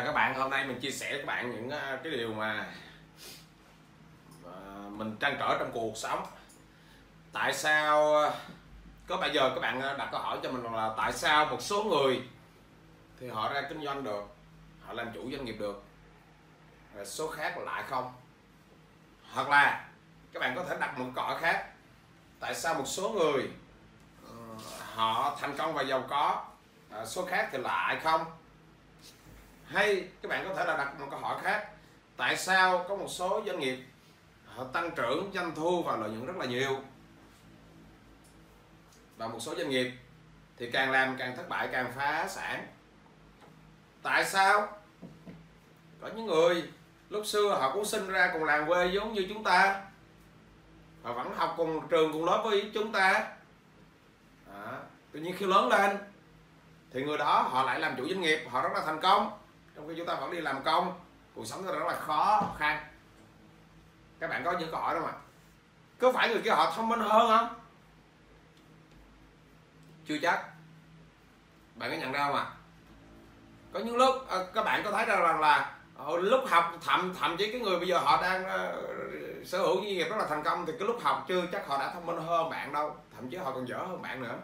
chào các bạn. Hôm nay mình chia sẻ với các bạn những ờ, cái điều mà mà mình trăn trở trong cuộc sống. Tại sao ờ, có bao giờ các bạn đặt câu hỏi cho mình là tại sao một số người thì họ ra kinh doanh được, họ làm chủ doanh nghiệp được, rồi số khác lại không? Hoặc là các bạn có thể đặt một câu hỏi khác. Tại sao một số người họ thành công và giàu có số khác thì lại không? Hay các bạn có thể là đặt một câu hỏi khác. Tại sao có một số doanh nghiệp họ tăng trưởng doanh thu và lợi nhuận rất là nhiều? Và một số doanh nghiệp thì càng làm càng thất bại càng phá sản. Tại sao? Có những người lúc xưa họ cũng sinh ra cùng làng quê giống như chúng ta. Và vẫn học cùng trường cùng lớp với chúng ta. À, tuy nhiên khi lớn lên thì người đó họ lại làm chủ doanh nghiệp họ rất là thành công trong khi chúng ta vẫn đi làm công cuộc sống rất là khó khăn. Các bạn có những câu hỏi đâu mà? Có phải người kia họ thông minh hơn không? Chưa chắc. Bạn có nhận ra không ạ? Có những lúc à, các bạn có thấy ra rằng là lúc học thậm thậm chí cái người bây giờ họ đang uh, sở hữu doanh nghiệp rất là thành công thì cái lúc học chưa chắc họ đã thông minh hơn bạn đâu. Thậm chí họ còn dở hơn bạn nữa.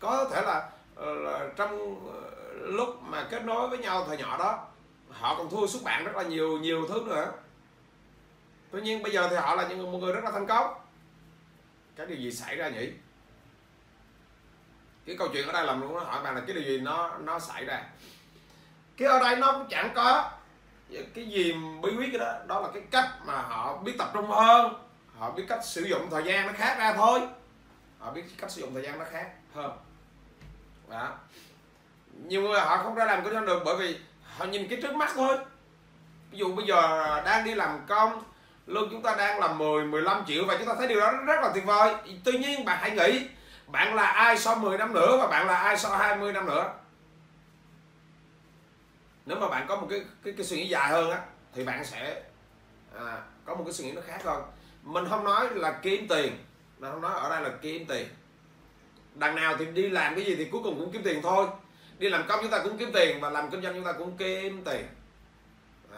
Có thể là, uh, trong uh, lúc mà kết nối với nhau thời nhỏ đó, họ còn thua xuất bạn rất là nhiều nhiều thứ nữa. Tuy nhiên bây giờ thì họ là những một người rất là thành công. Cái điều gì xảy ra nhỉ? Cái câu chuyện ở đây làm luôn nó hỏi bạn là cái điều gì nó nó xảy ra? Cái ở đây nó cũng chẳng có cái gì bí quyết cái đó. Đó là cái cách mà họ biết tập trung hơn. Họ biết cách sử dụng thời gian nó khác ra thôi. Họ biết cách sử dụng thời gian nó khác hơn. Đó nhiều người họ không ra làm kinh doanh được bởi vì họ nhìn cái trước mắt thôi ví dụ bây giờ đang đi làm công lương chúng ta đang là 10 15 triệu và chúng ta thấy điều đó rất là tuyệt vời. Tuy nhiên bạn hãy nghĩ bạn là ai sau 10 năm nữa và bạn là ai sau 20 năm nữa? Nếu mà bạn có một cái cái, cái suy nghĩ dài hơn á thì bạn sẽ à, có một cái suy nghĩ nó khác hơn. Mình không nói là kiếm tiền mình không nói ở đây là kiếm tiền. Đằng nào thì đi làm cái gì thì cuối cùng cũng kiếm tiền thôi đi làm công chúng ta cũng kiếm tiền và làm kinh doanh chúng ta cũng kiếm tiền.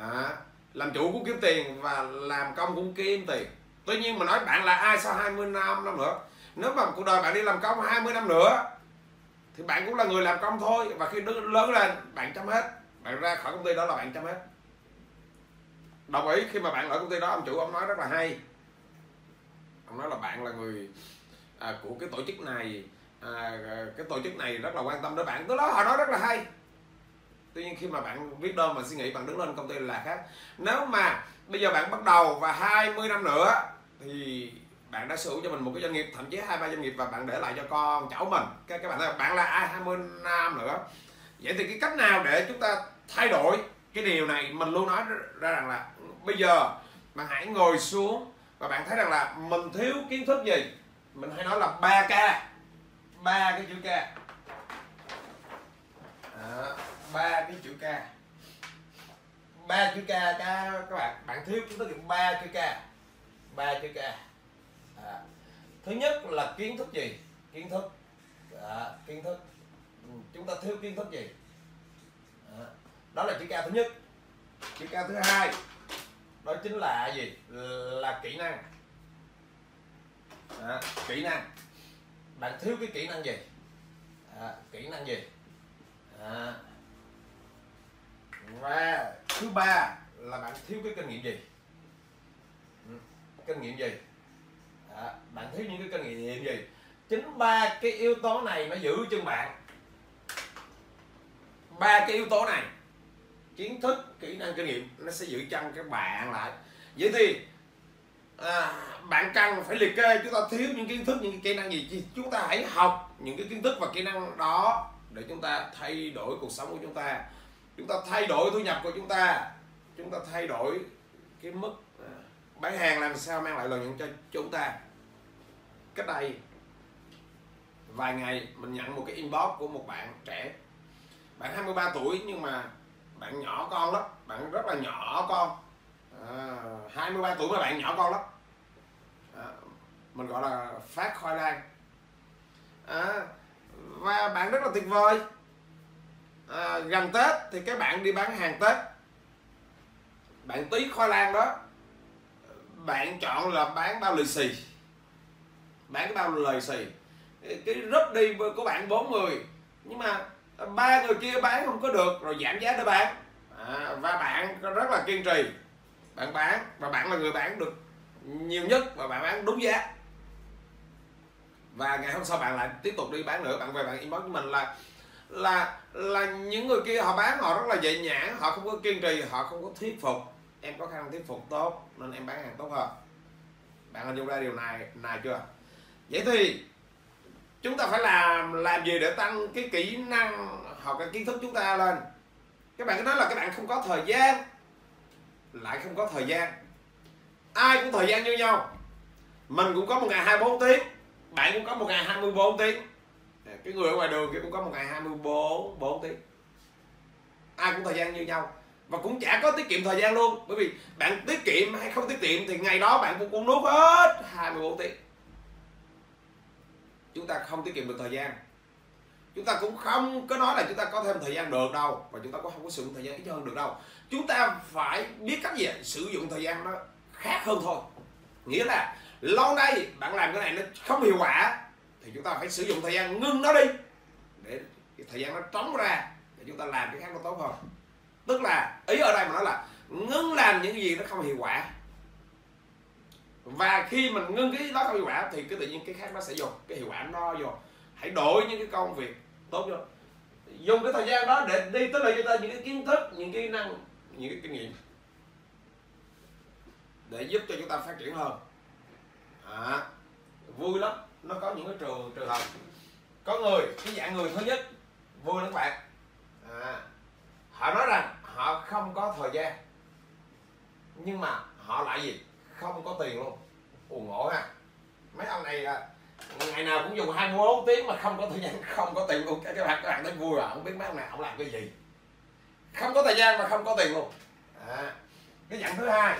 À, làm chủ cũng kiếm tiền và làm công cũng kiếm tiền. Tuy nhiên mà nói bạn là ai sau 20 năm năm nữa? Nếu mà cuộc đời bạn đi làm công 20 năm nữa thì bạn cũng là người làm công thôi. Và khi lớn lên bạn chấm hết. Bạn ra khỏi công ty đó là bạn chấm hết. Đồng ý khi mà bạn ở công ty đó ông chủ ông nói rất là hay. Ông nói là bạn là người à, của cái tổ chức này à, ờ, cái tổ chức này rất là quan tâm đến bạn. Tôi đó họ nói rất là hay. Tuy nhiên khi mà bạn viết đơn mà suy nghĩ bạn đứng lên công ty là khác. Nếu mà bây giờ bạn bắt đầu và 20 năm nữa thì bạn đã sở hữu cho mình một cái doanh nghiệp thậm chí hai ba doanh nghiệp và bạn để lại cho con cháu mình. Các các bạn thấy bạn là ai 20 năm nữa? Vậy thì cái cách nào để chúng ta thay đổi cái điều này? Mình luôn nói ra rằng là bây giờ bạn hãy ngồi xuống và bạn thấy rằng là mình thiếu kiến thức gì? Mình hay nói là 3 k ba cái chữ k. Ờ, ba cái chữ k. Ba chữ k các bạn bạn thiếu chúng ta thức ba chữ k. Ba chữ k. À. thứ nhất là kiến thức gì? Kiến thức. À, kiến thức. Ừ, chúng ta thiếu kiến thức gì? À. đó là chữ k thứ nhất. Chữ k thứ hai đó chính là gì? Là kỹ năng. À, kỹ năng bạn thiếu cái kỹ năng gì? À, kỹ năng gì? À. và thứ ba là bạn thiếu cái kinh nghiệm gì? Ừ, kinh nghiệm gì? À, bạn thiếu những cái kinh nghiệm gì? Chính ba cái yếu tố này nó giữ chân bạn. Ba cái yếu tố này kiến thức kỹ năng kinh nghiệm nó sẽ giữ chân các bạn lại. Vậy thì à, bạn cần phải liệt kê chúng ta thiếu những kiến thức những cái kỹ năng gì? Thì chúng ta hãy học những cái kiến thức và kỹ năng đó để chúng ta thay đổi cuộc sống của chúng ta. Chúng ta thay đổi thu nhập của chúng ta. Chúng ta thay đổi cái mức à, bán hàng làm sao mang lại lợi nhuận cho chúng ta. Cách đây vài ngày mình nhận một cái inbox của một bạn trẻ. Bạn 23 tuổi nhưng mà bạn nhỏ con lắm. Bạn rất là nhỏ con. 23 tuổi mà bạn nhỏ con lắm. À, mình gọi là phát khoai lang. À, và bạn rất là tuyệt vời. À, gần tết thì các bạn đi bán hàng tết. Bạn tí khoai lang đó bạn chọn là bán bao lì xì. Bán cái bao lì xì. Cái group đi của bạn bốn người nhưng mà ba người kia bán không có được rồi giảm giá để bán. À, và bạn rất là kiên trì bạn bán, và bạn là người bán được nhiều nhất và bạn bán đúng giá. Và ngày hôm sau bạn lại tiếp tục đi bán nữa, bạn về bạn inbox với mình là là là những người kia họ bán họ rất là dễ nhãn, họ không có kiên trì, họ không có thuyết phục. Em có khả năng thuyết phục tốt nên em bán hàng tốt hơn. Bạn hình dung ra điều này này chưa? Vậy thì chúng ta phải làm làm gì để tăng cái kỹ năng hoặc cái kiến thức chúng ta lên? Các bạn cứ nói là các bạn không có thời gian lại không có thời gian. Ai cũng thời gian như nhau. Mình cũng có một ngày 24 tiếng. Bạn cũng có một ngày 24 tiếng. Cái người ở ngoài đường kia cũng có một ngày 24 4 tiếng. Ai cũng thời gian như nhau. Và cũng chả có tiết kiệm thời gian luôn. Bởi vì bạn tiết kiệm hay không tiết kiệm thì ngày đó bạn cũng cũng nuốt hết 24 tiếng. Chúng ta không tiết kiệm được thời gian chúng ta cũng không có nói là chúng ta có thêm thời gian được đâu, và chúng ta cũng không có sử dụng thời gian ít hơn được đâu. Chúng ta phải biết cách gì sử dụng thời gian nó khác hơn thôi. Nghĩa là lâu nay bạn làm cái này nó không hiệu quả, thì chúng ta phải sử dụng thời gian ngưng nó đi, để cái thời gian nó trống ra, để chúng ta làm cái khác nó tốt hơn. Tức là, ý ở đây mà nói là ngưng làm những gì nó không hiệu quả. Và khi mình ngưng cái đó không hiệu quả, thì cái tự nhiên cái khác nó sẽ vô, cái hiệu quả nó vô. Hãy đổi những cái công việc tốt rồi dùng cái thời gian đó để đi tới lại cho ta những cái kiến thức những kỹ năng những cái kinh nghiệm. Để giúp cho chúng ta phát triển hơn. À, vui lắm. Nó có những cái trường trường hợp. Có người cái dạng người thứ nhất vui lắm bạn. À, họ nói rằng họ không có thời gian. Nhưng mà họ lại gì? Không có tiền luôn. Ù ngộ ha. Mấy ông này à, ngày nào cũng dùng 24 tiếng mà không có thời gian không có tiền luôn. Các bạn các bạn thấy vui à không biết mấy ông không ông làm cái gì. Không có thời gian mà không có tiền luôn. À, cái dạng thứ hai.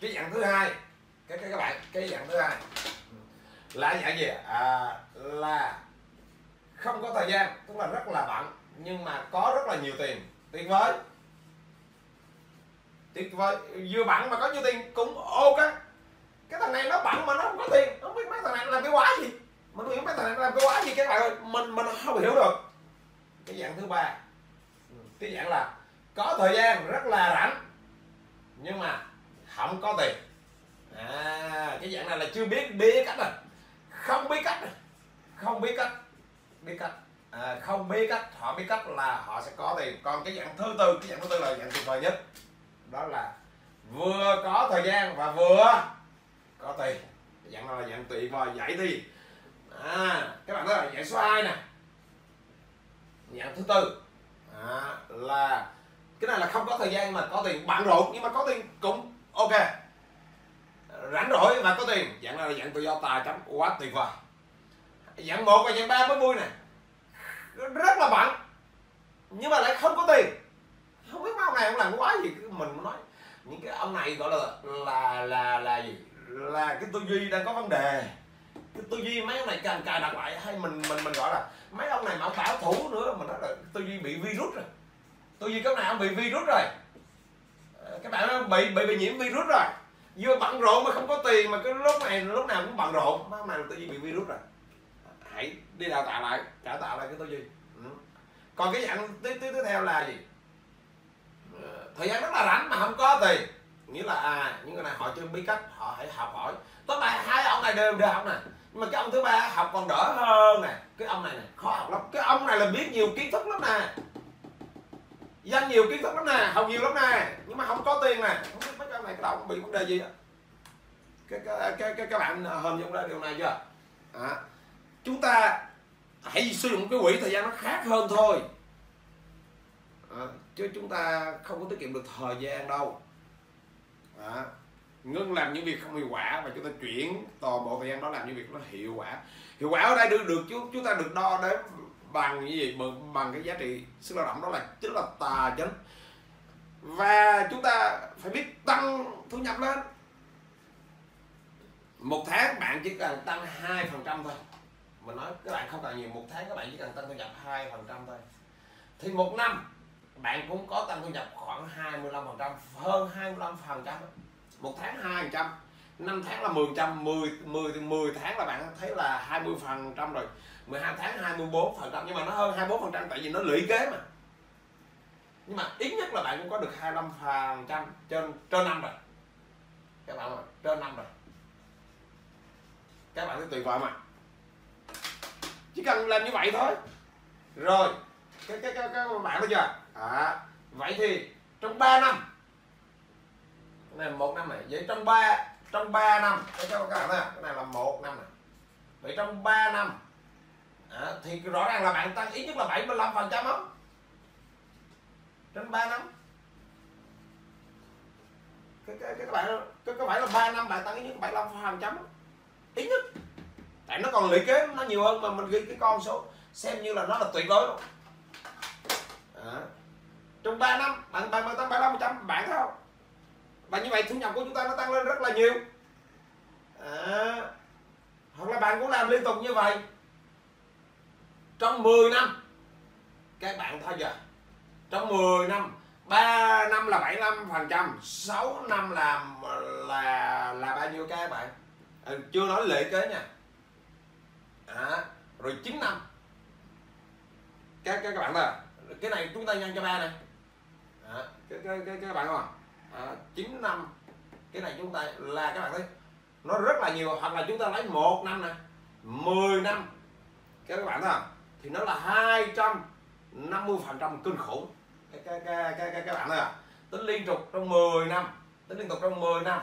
Cái dạng thứ hai. Cái cái các bạn cái dạng thứ hai. Là dạng gì à, là không có thời gian tức là rất là bận nhưng mà có rất là nhiều tiền. Tuyệt vời. Tuyệt vời. Vừa bận mà có nhiều tiền cũng ok cái thằng này nó bận mà nó không có tiền. Không biết mấy thằng này làm cái quá gì? Mình không biết mấy thằng này làm cái quá gì các bạn ơi? Mình mình không hiểu được. Cái dạng thứ ba. Ừ. Cái dạng là có thời gian rất là rảnh nhưng mà không có tiền. À cái dạng này là chưa biết biết cách rồi không biết cách không biết cách. Biết cách. À, không biết cách. Họ biết cách là họ sẽ có tiền. Còn cái dạng thứ tư cái dạng thứ tư là dạng tuyệt vời nhất. Đó là vừa có thời gian và vừa có tiền dạng nào là dạng tùy vào giải thi. À các bạn thấy là dạng số 2 nè. Dạng thứ tư. À, là cái này là không có thời gian mà có tiền. Bận rộn nhưng mà có tiền cũng ok. Rảnh rỗi mà có tiền. Dạng này là dạng tự do tài chấm quá tuyệt vời. Dạng một và dạng ba mới vui nè. Rất là bận. Nhưng mà lại không có tiền. Không biết mấy ông này ông làm quá gì. Mình nói những cái ông này gọi là là là là gì? Là cái tư duy đang có vấn đề. Cái tư duy mấy ông này càng cài đặt lại, hay mình mình mình gọi là mấy ông này mà ông bảo thủ nữa, mình nói là tư duy bị virus rồi. Tư duy cái này ông bị virus rồi. Ờ, Các bạn bị bị bị nhiễm virus rồi. Vừa bận rộn mà không có tiền mà cái lúc này, lúc nào cũng bận rộn. Mấy ông này tư duy bị virus rồi. Hãy đi đào tạo lại cải tạo lại cái tư duy. Ừ. còn cái dạng tiếp tiếp theo là gì? Ờ, thời gian rất là rảnh mà không có tiền nghĩa là à những người này họ chưa biết cách họ hãy học hỏi. Tóm lại hai ông này đều đều học nè nhưng mà cái ông thứ ba học còn đỡ hơn nè. Cái ông này nè khó học lắm. Cái ông này là biết nhiều kiến thức lắm nè. Danh nhiều kiến thức lắm nè học nhiều lắm nè. Nhưng mà không có tiền nè. Không biết mấy cái ông này cái đầu bị vấn đề gì á? Cái cái cái cái các bạn à, hình dung ra điều này chưa? À, chúng ta hãy sử dụng cái quỹ thời gian nó khác hơn thôi. À, chứ chúng ta không có tiết kiệm được thời gian đâu à, ngưng làm những việc không hiệu quả và chúng ta chuyển toàn bộ thời gian đó làm những việc nó hiệu quả. Hiệu quả ở đây được được chúng chúng ta được đo đến bằng cái gì? Bằng, bằng cái giá trị sức lao động. Đó là chính là tà chấn. Và chúng ta phải biết tăng thu nhập lên. Một tháng bạn chỉ cần tăng hai phần trăm thôi. Mình nói các bạn không cần nhiều. Một tháng các bạn chỉ cần tăng thu nhập hai phần trăm thôi. Thì một năm bạn cũng có tăng thu nhập khoảng 25 phần trăm, hơn 25 phần trăm một tháng hai phần trăm, năm tháng là 10 trăm 10 10 10 tháng là bạn thấy là 20 phần trăm rồi 12 tháng 24 phần trăm. Nhưng mà nó hơn 24 phần trăm tại vì nó lũy kế mà. Nhưng mà ít nhất là bạn cũng có được 25 phần trăm trên trên năm rồi. Các bạn ơi, trên năm rồi. Các bạn thấy tuyệt vời mà chỉ cần làm như vậy thôi. Rồi, cái cái cái cái bạn thấy chưa? À, vậy thì trong 3 năm cái này một năm này vậy trong 3 trong 3 năm cho các bạn thấy cái này là một năm này. Vậy trong 3 năm à, thì rõ ràng là bạn tăng ít nhất là 75 phần trăm không? Trên 3 năm. Cái, cái, cái các bạn cái, có phải là 3 năm bạn tăng ít nhất 75 phần trăm ít nhất. Tại nó còn lũy kế nó nhiều hơn mà mình ghi cái con số xem như là nó là tuyệt đối luôn. À trong 3 năm bạn bạn bạn tăng 75 trăm bạn thấy không? Và như vậy thu nhập của chúng ta nó tăng lên rất là nhiều. À. hoặc là bạn cũng làm liên tục như vậy. Trong 10 năm các bạn thôi giờ trong 10 năm 3 năm là 75 phần trăm 6 năm là là là bao nhiêu các bạn? À, chưa nói lệ kế nha. À, rồi 9 năm. Các các bạn ơi cái này chúng ta nhân cho ba này à, cái, cái, cái, các bạn không à, 9 năm. Cái này chúng ta là các bạn thấy nó rất là nhiều hoặc là chúng ta lấy một năm nè 10 năm. Các bạn thấy không thì nó là 250 phần trăm kinh khủng. Cái cái cái cái cái các bạn thấy không à. tính liên tục trong 10 năm. Tính liên tục trong 10 năm.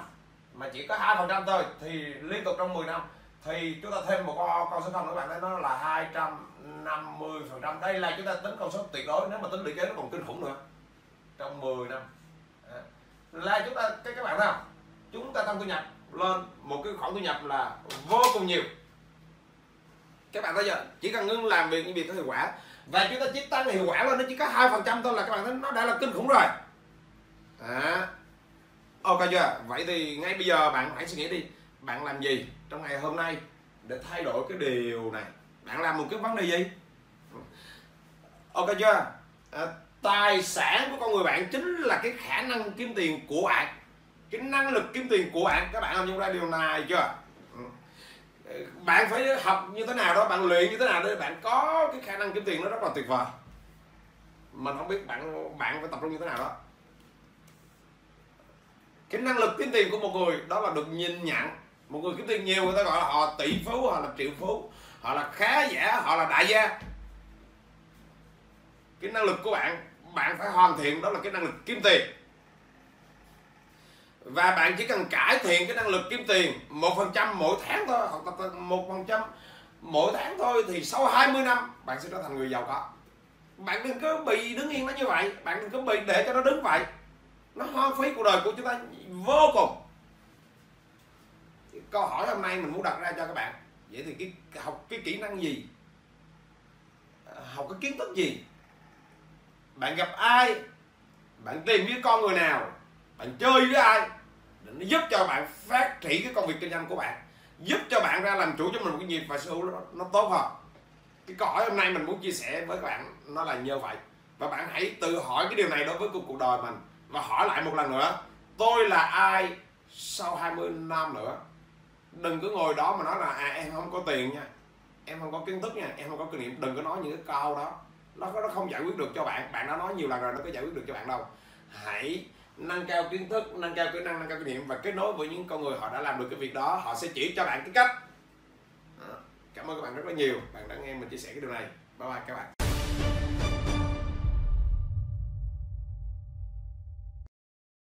Mà chỉ có hai phần trăm thôi thì liên tục trong 10 năm. Thì chúng ta thêm một con, con số không các bạn thấy nó là 250 phần trăm. Đây là chúng ta tính con số tuyệt đối nếu mà tính lũy kế nó còn kinh khủng nữa trong 10 năm. Là chúng ta các các bạn nào chúng ta tăng thu nhập lên một cái khoản thu nhập là vô cùng nhiều. Các bạn thấy chưa? Chỉ cần ngưng làm việc những việc có hiệu quả. Và chúng ta chỉ tăng hiệu quả lên nó chỉ có hai phần trăm thôi là các bạn thấy nó đã là kinh khủng rồi. À. ok chưa? Vậy thì ngay bây giờ bạn hãy suy nghĩ đi. Bạn làm gì trong ngày hôm nay để thay đổi cái điều này? Bạn làm một cái vấn đề gì? Ok chưa? À, tài sản của con người bạn chính là cái khả năng kiếm tiền của bạn. Cái năng lực kiếm tiền của bạn. Các bạn làm nhận ra điều này chưa? Ừ. Ừ, bạn phải học như thế nào đó, bạn luyện như thế nào để bạn có cái khả năng kiếm tiền nó rất là tuyệt vời. Mình không biết bạn bạn phải tập trung như thế nào đó. Cái năng lực kiếm tiền của một người, đó là được nhìn nhận. Một người kiếm tiền nhiều, người ta gọi là họ tỷ phú, họ là triệu phú, họ là khá giả, họ là đại gia. Cái năng lực của bạn bạn phải hoàn thiện, đó là cái năng lực kiếm tiền. Và bạn chỉ cần cải thiện cái năng lực kiếm tiền một phần trăm mỗi tháng thôi, hoặc là một phần trăm mỗi tháng thôi, thì sau 20 năm bạn sẽ trở thành người giàu có. Bạn đừng có bị đứng yên nó như vậy, bạn đừng có bị để cho nó đứng vậy. Nó hoang phí cuộc đời của chúng ta vô cùng. Câu hỏi hôm nay mình muốn đặt ra cho các bạn, vậy thì cái học cái kỹ năng gì? Học cái kiến thức gì? Bạn gặp ai bạn tìm với con người nào bạn chơi với ai để nó giúp cho bạn phát triển cái công việc kinh doanh của bạn giúp cho bạn ra làm chủ cho mình một cái nghiệp và sở hữu nó, nó tốt hơn. Cái câu hỏi hôm nay mình muốn chia sẻ với các bạn nó là như vậy. Và bạn hãy tự hỏi cái điều này đối với cuộc đời mình. Và hỏi lại một lần nữa tôi là ai sau 20 năm nữa? Đừng cứ ngồi đó mà nói là à, em không có tiền nha em không có kiến thức nha em không có kinh nghiệm. Đừng có nói những cái câu đó nó nó không giải quyết được cho bạn. Bạn đã nói nhiều lần rồi, nó có giải quyết được cho bạn đâu. Hãy nâng cao kiến thức, nâng cao kỹ năng, nâng cao kinh nghiệm và kết nối với những con người họ đã làm được cái việc đó. Họ sẽ chỉ cho bạn cái cách. Ờ, cảm ơn các bạn rất là nhiều. Bạn đã nghe mình chia sẻ cái điều này. Bye bye các bạn.